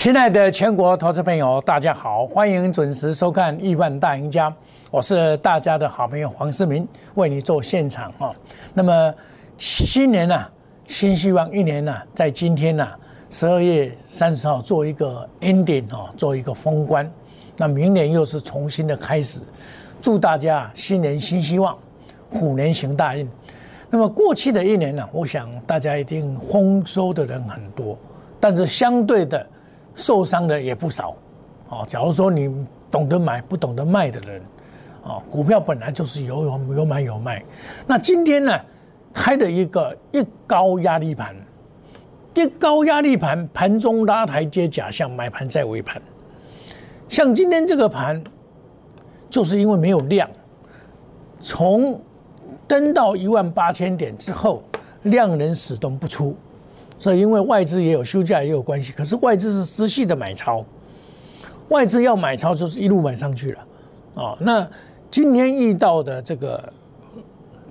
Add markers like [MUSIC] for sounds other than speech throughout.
亲爱的全国投资朋友，大家好，欢迎准时收看《亿万大赢家》，我是大家的好朋友黄世明，为你做现场啊。那么新年呐，新希望一年呐，在今天呐，十二月三十号做一个 ending 哦，做一个封关。那明年又是重新的开始，祝大家新年新希望，虎年行大运。那么过去的一年呢，我想大家一定丰收的人很多，但是相对的。受伤的也不少，哦，假如说你懂得买不懂得卖的人，哦，股票本来就是有有有买有卖，那今天呢开的一个一高压力盘，一高压力盘盘中拉台阶假象买盘在尾盘，像今天这个盘，就是因为没有量，从登到一万八千点之后，量能始终不出。所以，因为外资也有休假，也有关系。可是外资是持续的买超，外资要买超就是一路买上去了，哦。那今天遇到的这个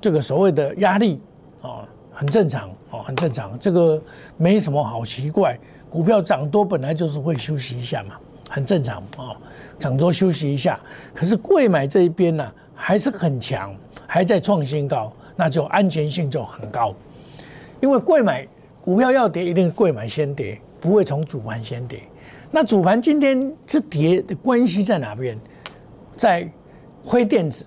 这个所谓的压力，哦，很正常，哦，很正常，这个没什么好奇怪。股票涨多本来就是会休息一下嘛，很正常，啊，涨多休息一下。可是贵买这一边呢，还是很强，还在创新高，那就安全性就很高，因为贵买。股票要跌，一定贵买先跌，不会从主盘先跌。那主盘今天是跌的关系在哪边？在灰电子，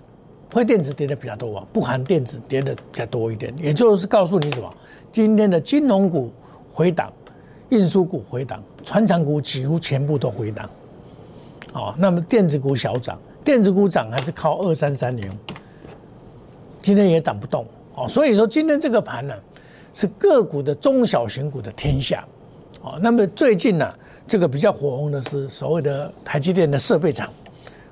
灰电子跌的比较多啊，不含电子跌的再多一点。也就是告诉你什么？今天的金融股回档，运输股回档，船厂股几乎全部都回档。哦，那么电子股小涨，电子股涨还是靠二三三零，今天也涨不动。哦，所以说今天这个盘呢？是个股的中小型股的天下，哦，那么最近呢，这个比较火红的是所谓的台积电的设备厂，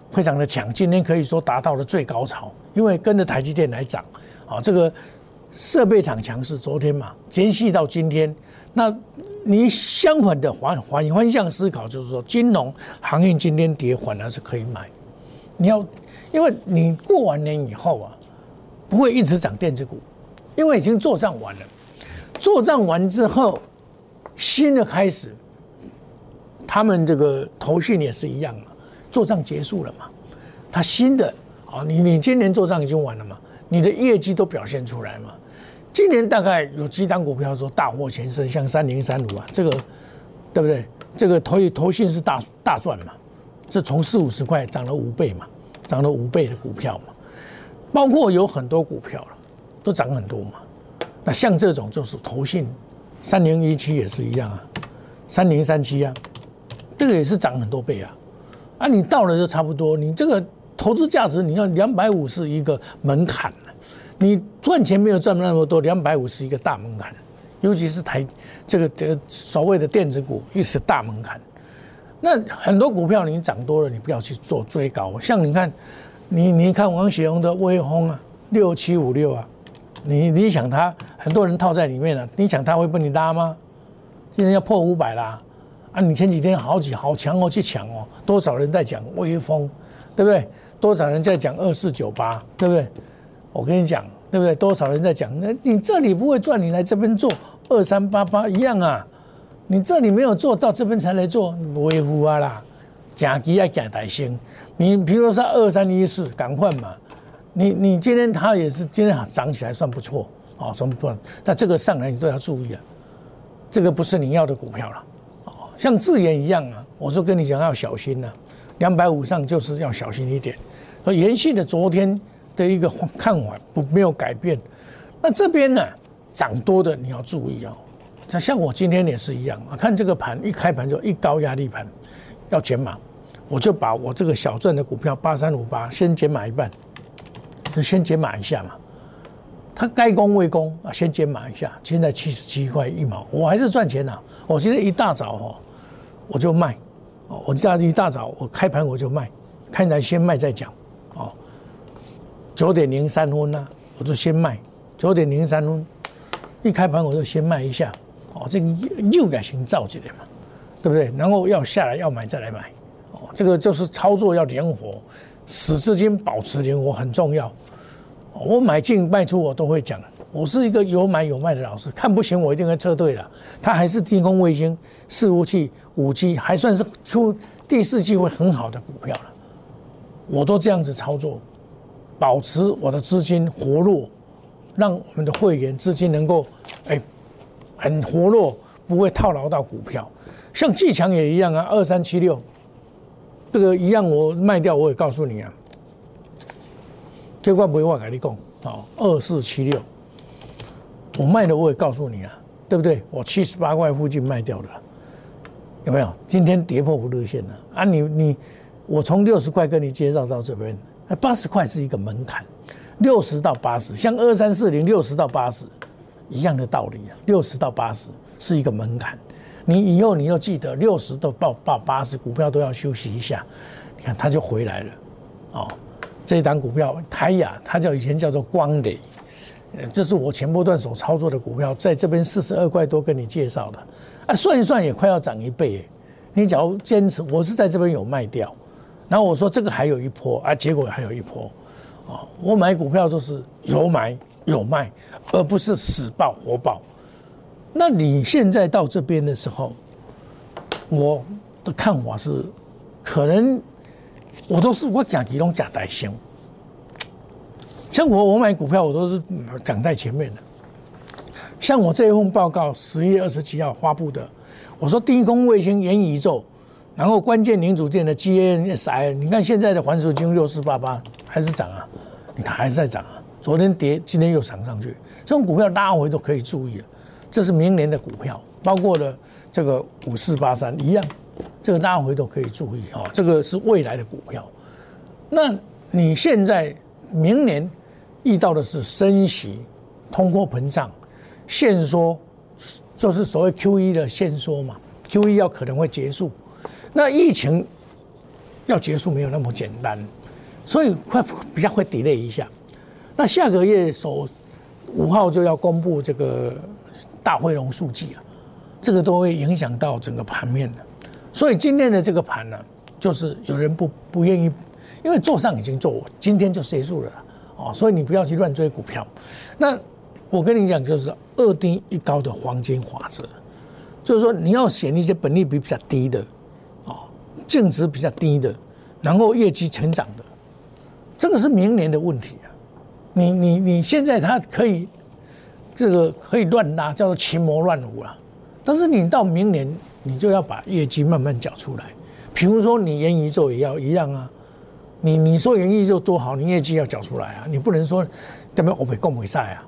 非常的强，今天可以说达到了最高潮，因为跟着台积电来涨，啊，这个设备厂强势，昨天嘛，延续到今天，那你相反的反反方向思考，就是说金融行业今天跌反而是可以买，你要，因为你过完年以后啊，不会一直涨电子股，因为已经做账完了。作战完之后，新的开始，他们这个投信也是一样嘛，作战结束了嘛，他新的啊，你你今年作战已经完了嘛，你的业绩都表现出来嘛，今年大概有几档股票说大获全胜，像三零三五啊，这个对不对？这个投投信是大大赚嘛，这从四五十块涨了五倍嘛，涨了五倍的股票嘛，包括有很多股票了，都涨很多嘛。那像这种就是投信，三零一七也是一样啊，三零三七啊，这个也是涨很多倍啊，啊，你到了就差不多，你这个投资价值，你要两百五是一个门槛你赚钱没有赚那么多，两百五是一个大门槛，尤其是台这个这个所谓的电子股，一是大门槛。那很多股票你涨多了，你不要去做追高，像你看，你你看王雪红的微风啊，六七五六啊。你你想它，很多人套在里面了，你想它会被你拉吗？今天要破五百啦，啊！你前几天好几好强哦，去抢哦，多少人在讲微风，对不对？多少人在讲二四九八，对不对？我跟你讲，对不对？多少人在讲？那你这里不会赚，你来这边做二三八八一样啊！你这里没有做到这边才来做微服啊啦，假机要假大星，你比如说二三一四，赶快嘛！你你今天它也是今天涨起来算不错啊，怎么不？但这个上来你都要注意啊，这个不是你要的股票了哦，像智研一样啊，我说跟你讲要小心呐，两百五上就是要小心一点。所以延续的昨天的一个 [LAUGHS] 看法不没有改变，那这边呢涨多的你要注意哦。那像我今天也是一样啊，看这个盘一开盘就一高压力盘，要减码，我就把我这个小赚的股票八三五八先减码一半。就先减码一下嘛，他该攻未攻啊，先减码一下。现在七十七块一毛，我还是赚钱呐。我今天一大早哦，我就卖哦，我这样一大早我开盘我就卖，看来先卖再讲哦。九点零三分呐，我就先卖。九点零三分一开盘我就先卖一下哦，这个又改型造起来嘛，对不对？然后要下来要买再来买哦，这个就是操作要灵活。使资金保持灵活很重要，我买进卖出我都会讲我是一个有买有卖的老师，看不行我一定会撤退了。它还是低空卫星、伺服器、五 G，还算是 Q 第四季会很好的股票了。我都这样子操作，保持我的资金活络，让我们的会员资金能够哎很活络，不会套牢到股票。像技强也一样啊，二三七六，这个一样我卖掉我也告诉你啊，这块不会话跟你讲啊，二四七六。我卖的我也告诉你啊，对不对？我七十八块附近卖掉的，有没有？今天跌破五日线了啊！你你，我从六十块跟你介绍到这边，八十块是一个门槛，六十到八十，像二三四零六十到八十一样的道理啊，六十到八十是一个门槛。你以后你要记得，六十都报报八十股票都要休息一下，你看它就回来了，哦，这一档股票台雅，它叫以前叫做光磊。这是我前波段所操作的股票，在这边四十二块多跟你介绍的，啊，算一算也快要涨一倍。你假如坚持，我是在这边有卖掉，然后我说这个还有一波啊，结果还有一波，啊，我买股票都是有买有卖，而不是死爆活爆。那你现在到这边的时候，我的看法是，可能我都是我讲几种假代型。像我我买股票我都是讲在前面的，像我这一份报告十月二十七号发布的，我说低空卫星元宇宙，然后关键零组件的 GaNSI，你看现在的环球金六四八八还是涨啊，你看还是在涨啊，昨天跌，今天又涨上去，这种股票拉回都可以注意了，这是明年的股票，包括了这个五四八三一样，这个拉回都可以注意啊，这个是未来的股票，那你现在明年？遇到的是升息、通货膨胀、限缩，就是所谓 Q E 的限缩嘛。Q E 要可能会结束，那疫情要结束没有那么简单，所以会比较会 delay 一下。那下个月首五号就要公布这个大汇融数据啊，这个都会影响到整个盘面的。所以今天的这个盘呢，就是有人不不愿意，因为做上已经做，今天就结束了。哦，所以你不要去乱追股票。那我跟你讲，就是二低一高的黄金法则，就是说你要选一些本利比比较低的，哦，净值比较低的，然后业绩成长的，这个是明年的问题啊。你你你现在它可以这个可以乱拉，叫做群魔乱舞啊。但是你到明年，你就要把业绩慢慢缴出来。比如说你元宇宙也要一样啊。你你说元宇宙多好，你业绩要缴出来啊！你不能说对不对？我被供没赛啊！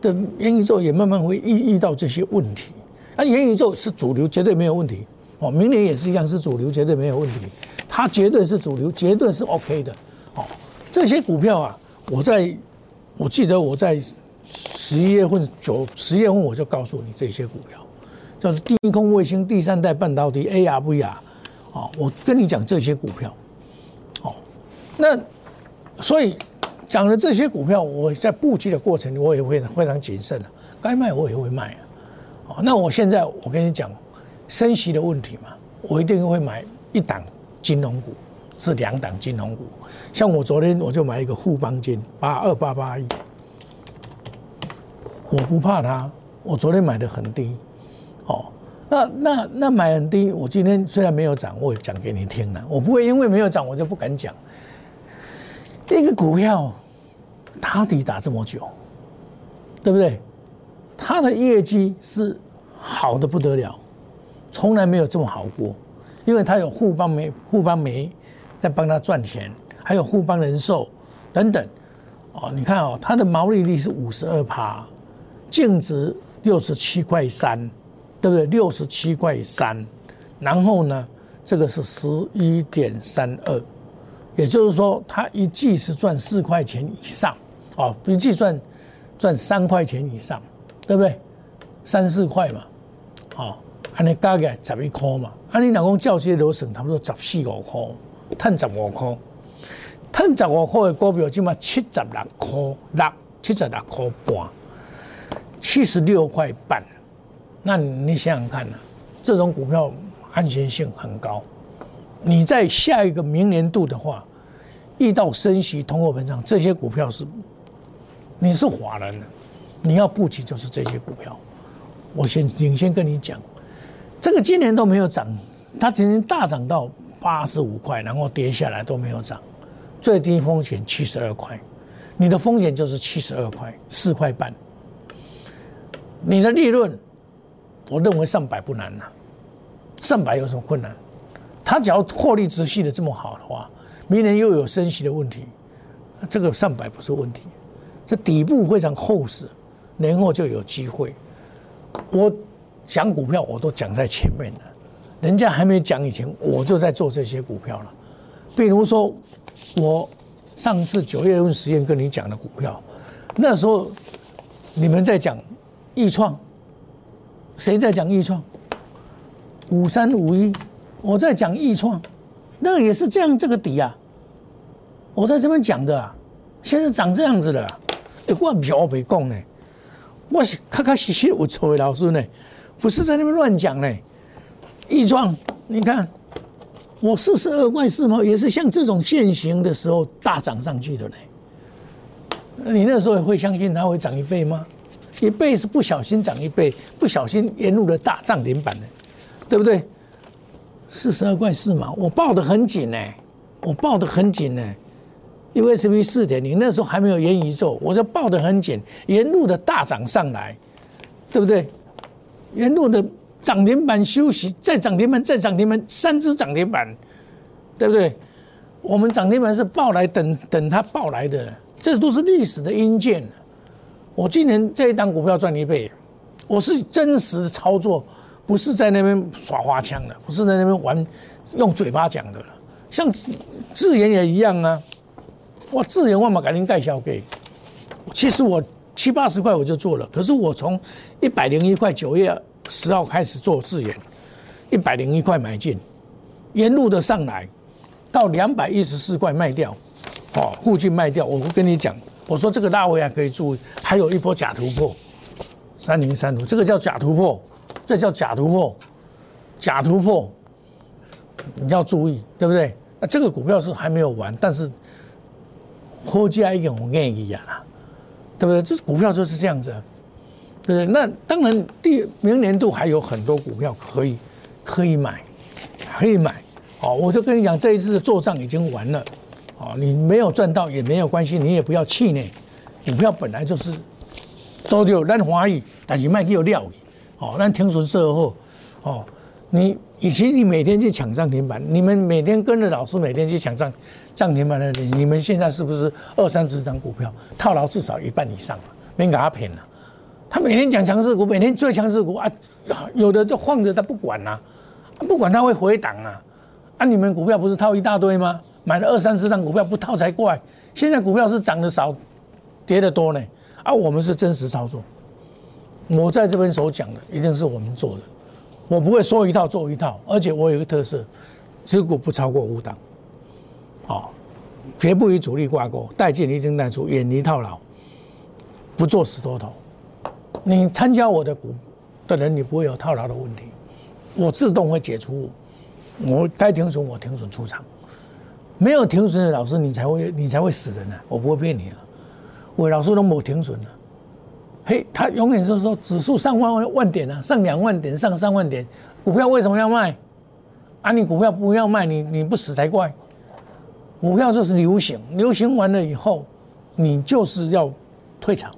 对，元宇宙也慢慢会遇遇到这些问题。那元宇宙是主流，绝对没有问题哦。明年也是一样是主流，绝对没有问题。它绝对是主流，绝对是 OK 的哦。这些股票啊，我在我记得我在十一月份九十月份我就告诉你这些股票，叫做低空卫星、第三代半导体、AR、VR 啊。我跟你讲这些股票。哦那所以讲的这些股票，我在布局的过程，我也会非常谨慎啊，该卖我也会卖啊。哦那我现在我跟你讲，升息的问题嘛，我一定会买一档金融股，是两档金融股。像我昨天我就买一个富邦金八二八八一，我不怕它，我昨天买的很低，哦，那那那买很低，我今天虽然没有涨，我也讲给你听了，我不会因为没有涨，我就不敢讲。一个股票打底打这么久，对不对？它的业绩是好的不得了，从来没有这么好过，因为它有互邦煤、富邦煤在帮他赚钱，还有互邦人寿等等。哦，你看哦，它的毛利率是五十二趴，净值六十七块三，对不对？六十七块三，然后呢，这个是十一点三二。也就是说，他一季是赚四块钱以上，哦，一季赚赚三块钱以上，对不对？三四块嘛，哦，安尼加起来十一块嘛，安尼老公叫这些流程差不多十四五块，赚十五块，赚十五块的股票起码七十六块六，七十六块半，七十六块半，那你想想看呢？这种股票安全性很高。你在下一个明年度的话，遇到升息、通货膨胀，这些股票是你是华人，你要布局就是这些股票。我先领先跟你讲，这个今年都没有涨，它曾经大涨到八十五块，然后跌下来都没有涨，最低风险七十二块，你的风险就是七十二块，四块半。你的利润，我认为上百不难呐，上百有什么困难？他只要获利直系的这么好的话，明年又有升息的问题，这个上百不是问题，这底部非常厚实，年后就有机会。我讲股票，我都讲在前面了，人家还没讲以前，我就在做这些股票了。比如说，我上次九月份实验跟你讲的股票，那时候你们在讲易创，谁在讲易创？五三五一，我在讲易创，那也是这样这个底啊，我在这边讲的啊，现在长这样子了，哎，我苗没讲呢。我是卡卡实实有错的老师呢，不是在那边乱讲呢。易创，你看我四十二块四毛，也是像这种现行的时候大涨上去的呢。你那时候会相信它会涨一倍吗？一倍是不小心涨一倍，不小心沿路的大涨停板的，对不对？四十二块四毛，我抱得很紧呢，我抱得很紧呢。USB 四点零那时候还没有元宇宙，我就抱得很紧，沿路的大涨上来，对不对？沿路的涨停板休息，再涨停板，再涨停板，三只涨停板，对不对？我们涨停板是抱来等等它抱来的，这都是历史的阴件。我今年这一单股票赚一倍，我是真实操作，不是在那边耍花枪的，不是在那边玩用嘴巴讲的了。像智研也一样啊。我自研万嘛，赶紧代销给。其实我七八十块我就做了，可是我从一百零一块九月十号开始做智研，一百零一块买进，沿路的上来，到两百一十四块卖掉，哦，附近卖掉。我跟你讲，我说这个大位还可以注意，还有一波假突破，三零三五，这个叫假突破，这叫假突破，假突破，你要注意，对不对？那这个股票是还没有完，但是。后加一种愿意啊，对不对？就是股票就是这样子，对不对？那当然，第明年度还有很多股票可以可以买，可以买。哦，我就跟你讲，这一次的做账已经完了。哦，你没有赚到也没有关系，你也不要气馁。股票本来就是做掉咱华语，但是卖给有料理。哦，咱停损售后，哦，你以前你每天去抢涨停板，你们每天跟着老师每天去抢涨。涨停板的，你们现在是不是二三十张股票套牢至少一半以上了？没给他骗了。他每天讲强势股，每天最强势股啊，有的就晃着他不管呐，不管他会回档啊。啊，你们股票不是套一大堆吗？买了二三十张股票不套才怪。现在股票是涨的少，跌的多呢。啊，我们是真实操作。我在这边所讲的一定是我们做的，我不会说一套做一套，而且我有一个特色，持股不超过五档。哦，绝不与主力挂钩，带进一定带出，远离套牢，不做死多头。你参加我的股的人，你不会有套牢的问题，我自动会解除。我该停损我停损出场，没有停损的老师，你才会你才会死人呢。我不会骗你啊，我老师都没停损了。嘿，他永远就是说指数上万万点啊，上两万点，上三万点，股票为什么要卖？啊，你股票不要卖，你你不死才怪。股票就是流行，流行完了以后，你就是要退场，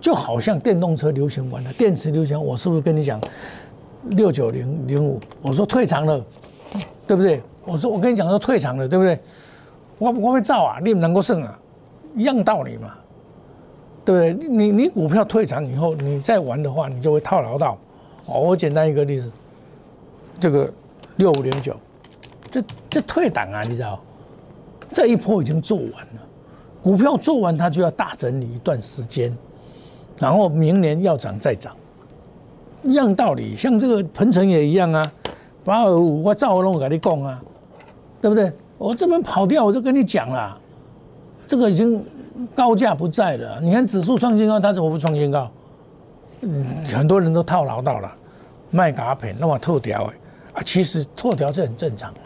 就好像电动车流行完了，电池流行，我是不是跟你讲六九零零五？我说退场了，对不对？我说我跟你讲说退场了，对不对？我我会造啊，你能够胜啊，一样道理嘛，对不对？你你股票退场以后，你再玩的话，你就会套牢到。哦，我简单一个例子，这个六五零九。这这退档啊，你知道？这一波已经做完了，股票做完它就要大整理一段时间，然后明年要涨再涨，一样道理。像这个鹏程也一样啊，八二五我赵文龙跟你讲啊，对不对？我这边跑掉我就跟你讲了，这个已经高价不在了。你看指数创新高，它怎么不创新高？嗯，很多人都套牢到了，卖假品那么透掉哎啊，其实透掉是很正常的。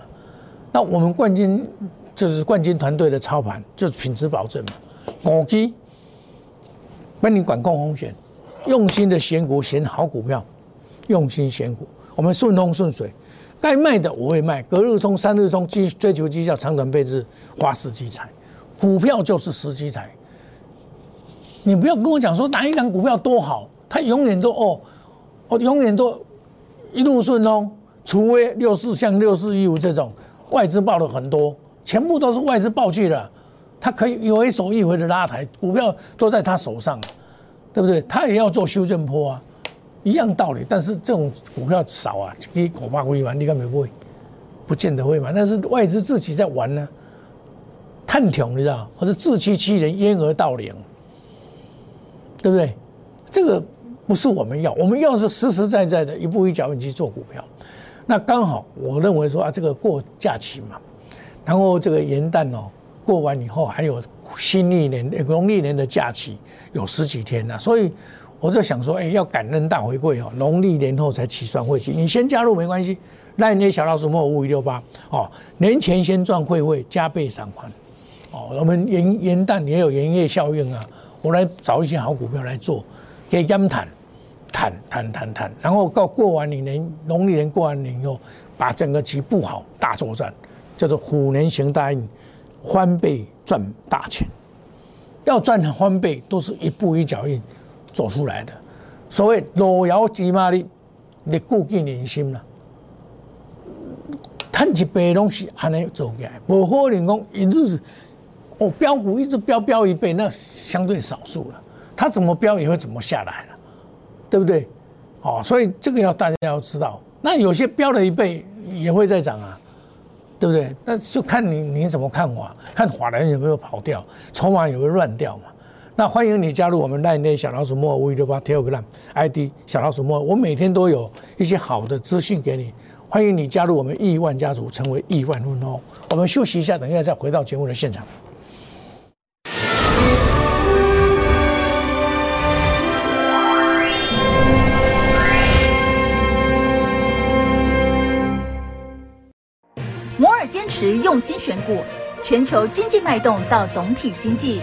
那我们冠军就是冠军团队的操盘，就是品质保证嘛。五 G 帮你管控风险，用心的选股选好股票，用心选股，我们顺风顺水，该卖的我会卖，隔日冲、三日冲，追追求绩效，长短配置，花时机财，股票就是时机财。你不要跟我讲说哪一档股票多好，它永远都哦，哦永远都一路顺风，除非六四像六四一五这种外资报了很多，全部都是外资报去的。他可以有一手一回的拉抬，股票都在他手上，对不对？他也要做修正坡啊，一样道理。但是这种股票少啊，你恐怕会玩，你看会不会？不见得会买。但是外资自己在玩呢，探穷你知道，或者自欺欺人，掩耳盗铃，对不对？这个不是我们要，我们要是实实在在的一步一脚印去做股票。那刚好，我认为说啊，这个过假期嘛，然后这个元旦哦。过完以后还有新历年、农历年的假期有十几天呢，所以我就想说，哎，要感恩大回馈哦，农历年后才起算会期，你先加入没关系。那你小老鼠莫五五六八哦，年前先赚会会加倍赏还哦。我们元元旦也有元月效应啊，我来找一些好股票来做，给他们谈谈谈谈谈，然后到过完年农历年过完年以后，把整个局布好大作战，叫做虎年行大运。翻倍赚大钱，要赚翻倍都是一步一脚印走出来的。所谓路遥知马力，你固记人心啦。赚一倍东西还能走起来，无可能讲一日哦标股一直标标一倍，那相对少数了。它怎么标也会怎么下来了，对不对？哦，所以这个要大家要知道。那有些标了一倍也会再涨啊。对不对？那就看你你怎么看法，看法人有没有跑掉，筹码有没有乱掉嘛？那欢迎你加入我们赖内小老鼠莫五六八 Telegram ID 小老鼠莫，我每天都有一些好的资讯给你。欢迎你加入我们亿万家族，成为亿万富翁。我们休息一下，等一下再回到节目的现场。摩尔坚持用心选股，全球经济脉动到总体经济，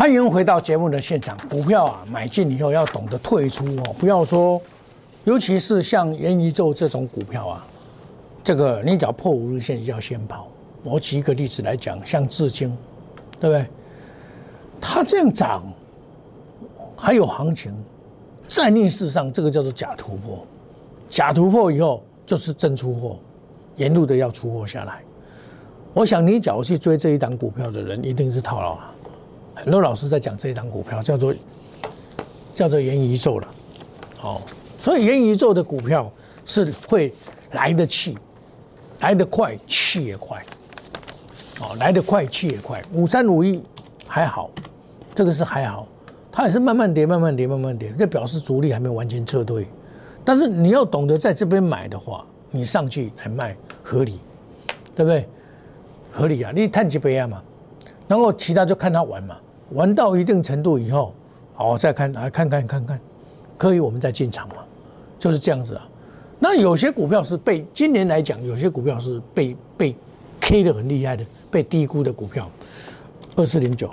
欢迎回到节目的现场。股票啊，买进以后要懂得退出哦，不要说，尤其是像元宇宙这种股票啊，这个你只要破五日线就要先跑。我举一个例子来讲，像智晶，对不对？它这样涨，还有行情，在逆势上这个叫做假突破，假突破以后就是真出货，沿路的要出货下来。我想你只要去追这一档股票的人，一定是套牢了。很多老师在讲这一档股票，叫做叫做元宇宙了，哦，所以元宇宙的股票是会来得气，来得快，去也快，哦，来得快，去也快。五三五一还好，这个是还好，它也是慢慢跌，慢慢跌，慢慢跌，这表示主力还没有完全撤退。但是你要懂得在这边买的话，你上去来卖合理，对不对？合理啊，你探几倍啊嘛，然后其他就看他玩嘛。玩到一定程度以后，好再看来看看看看，可以我们再进场嘛，就是这样子啊。那有些股票是被今年来讲，有些股票是被被 K 的很厉害的，被低估的股票，二四零九，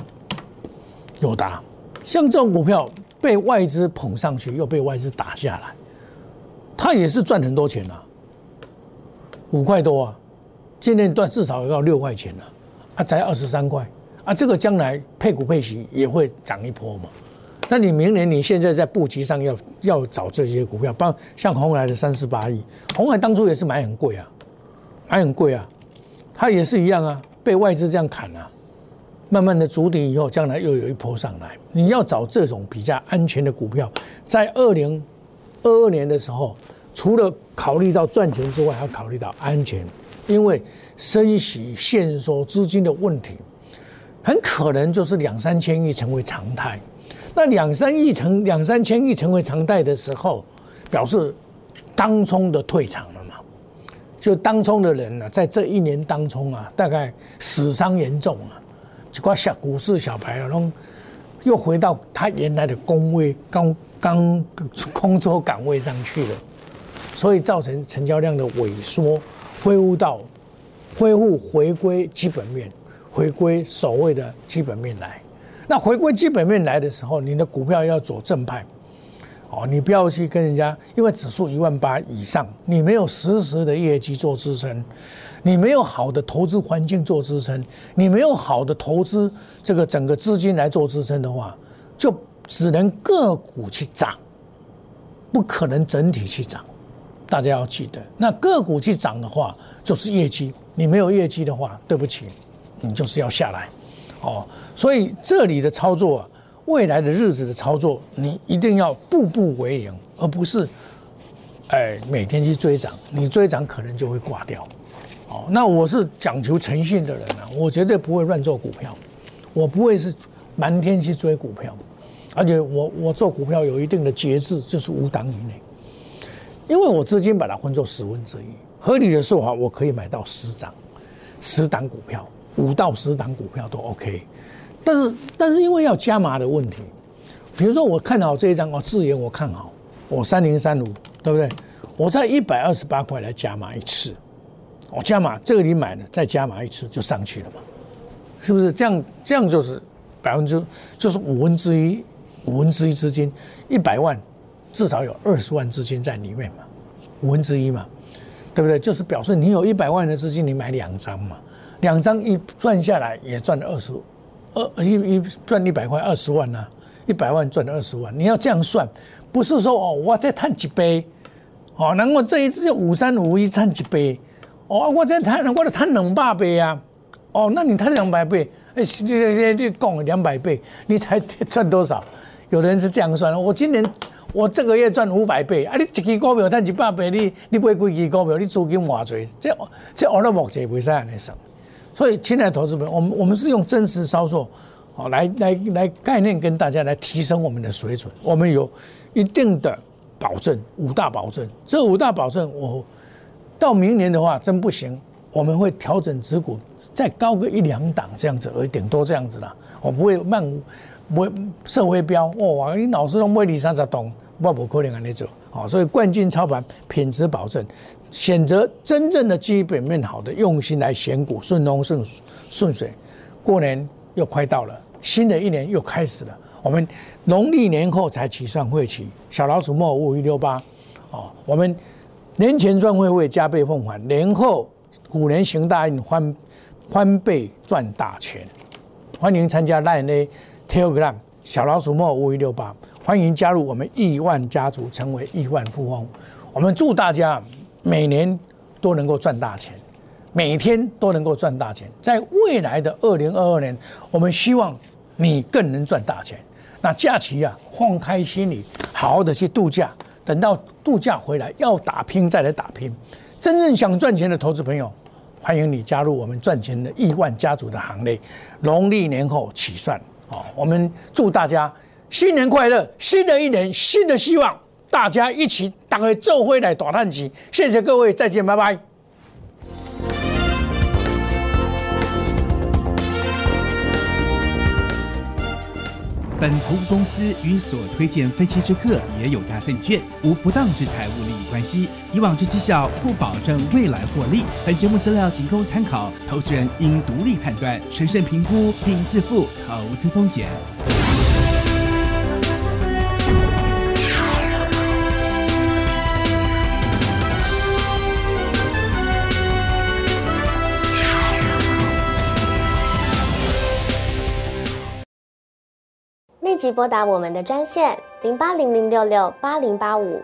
友达，像这种股票被外资捧上去，又被外资打下来，它也是赚很多钱啊，五块多啊，今年段至少要六块钱了，它才二十三块。啊，这个将来配股配息也会涨一波嘛，那你明年你现在在布局上要要找这些股票，帮像红海的三十八亿，红海当初也是买很贵啊，买很贵啊，它也是一样啊，被外资这样砍啊，慢慢的筑底以后，将来又有一波上来。你要找这种比较安全的股票，在二零二二年的时候，除了考虑到赚钱之外，还要考虑到安全，因为升息、限缩、资金的问题，很可能就是两三千亿成为常态。那两三亿成两三千亿成为常态的时候，表示当冲的退场了嘛？就当冲的人呢，在这一年当中啊，大概死伤严重啊，就挂小股市小牌啊，然又回到他原来的工位刚刚空桌岗位上去了，所以造成成交量的萎缩，恢复到恢复回归基本面，回归所谓的基本面来。那回归基本面来的时候，你的股票要走正派，哦，你不要去跟人家，因为指数一万八以上，你没有实时的业绩做支撑，你没有好的投资环境做支撑，你没有好的投资这个整个资金来做支撑的话，就只能个股去涨，不可能整体去涨。大家要记得，那个股去涨的话，就是业绩，你没有业绩的话，对不起，你就是要下来。哦，所以这里的操作，啊，未来的日子的操作，你一定要步步为营，而不是，哎，每天去追涨，你追涨可能就会挂掉。哦，那我是讲求诚信的人啊，我绝对不会乱做股票，我不会是瞒天去追股票，而且我我做股票有一定的节制，就是五档以内，因为我资金把它分作十分之一，合理的说法，我可以买到十张，十档股票。五到十档股票都 OK，但是但是因为要加码的问题，比如说我看好这一张哦，智研我看好，我三零三五对不对？我在一百二十八块来加码一次，我加码这个你买了再加码一次就上去了嘛，是不是？这样这样就是百分之就是五分之一五分之一资金一百万至少有二十万资金在里面嘛，五分之一嘛，对不对？就是表示你有一百万的资金，你买两张嘛。两张一赚下来也赚了二十，二一一赚一百块二十万呢，一百万赚了二十万。你要这样算，不是说哦，我再探几杯，哦，然后这一次五三五一探几杯，哦，我再探，我得探两百倍啊，哦，那你探两百倍，哎，你你你讲两百倍，你才赚多少？有的人是这样算的，我今年我这个月赚五百倍，啊，你一支股票赚一百倍，你你买几支股票，你资金偌济，这这我都目前袂使安尼算。所以，亲爱的投资友，我们我们是用真实操作，好来来来概念跟大家来提升我们的水准。我们有一定的保证，五大保证。这五大保证，我到明年的话真不行，我们会调整持股，再高个一两档这样子，而顶多这样子啦。我不会慢，不会社会标。哇，你老是用买二三十栋，我不可能安尼做。好，所以冠军操盘，品质保证。选择真正的基本面好的，用心来选股，顺风顺顺水。过年又快到了，新的一年又开始了。我们农历年后才起算会期，小老鼠末五一六八，哦，我们年前赚会会加倍奉还，年后虎年行大运，翻翻倍赚大钱。欢迎参加 Line Telegram 小老鼠末五一六八，欢迎加入我们亿万家族，成为亿万富翁。我们祝大家。每年都能够赚大钱，每天都能够赚大钱。在未来的二零二二年，我们希望你更能赚大钱。那假期啊，放开心里，好好的去度假。等到度假回来，要打拼再来打拼。真正想赚钱的投资朋友，欢迎你加入我们赚钱的亿万家族的行列。农历年后起算，好，我们祝大家新年快乐，新的一年，新的希望。大家一起打开做回来大探集，谢谢各位，再见，拜拜。本投资公司与所推荐分期之客也有家证券无不当之财务利益关系，以往之绩效不保证未来获利。本节目资料仅供参考，投资人应独立判断、审慎评估并自负投资风险。立即拨打我们的专线零八零零六六八零八五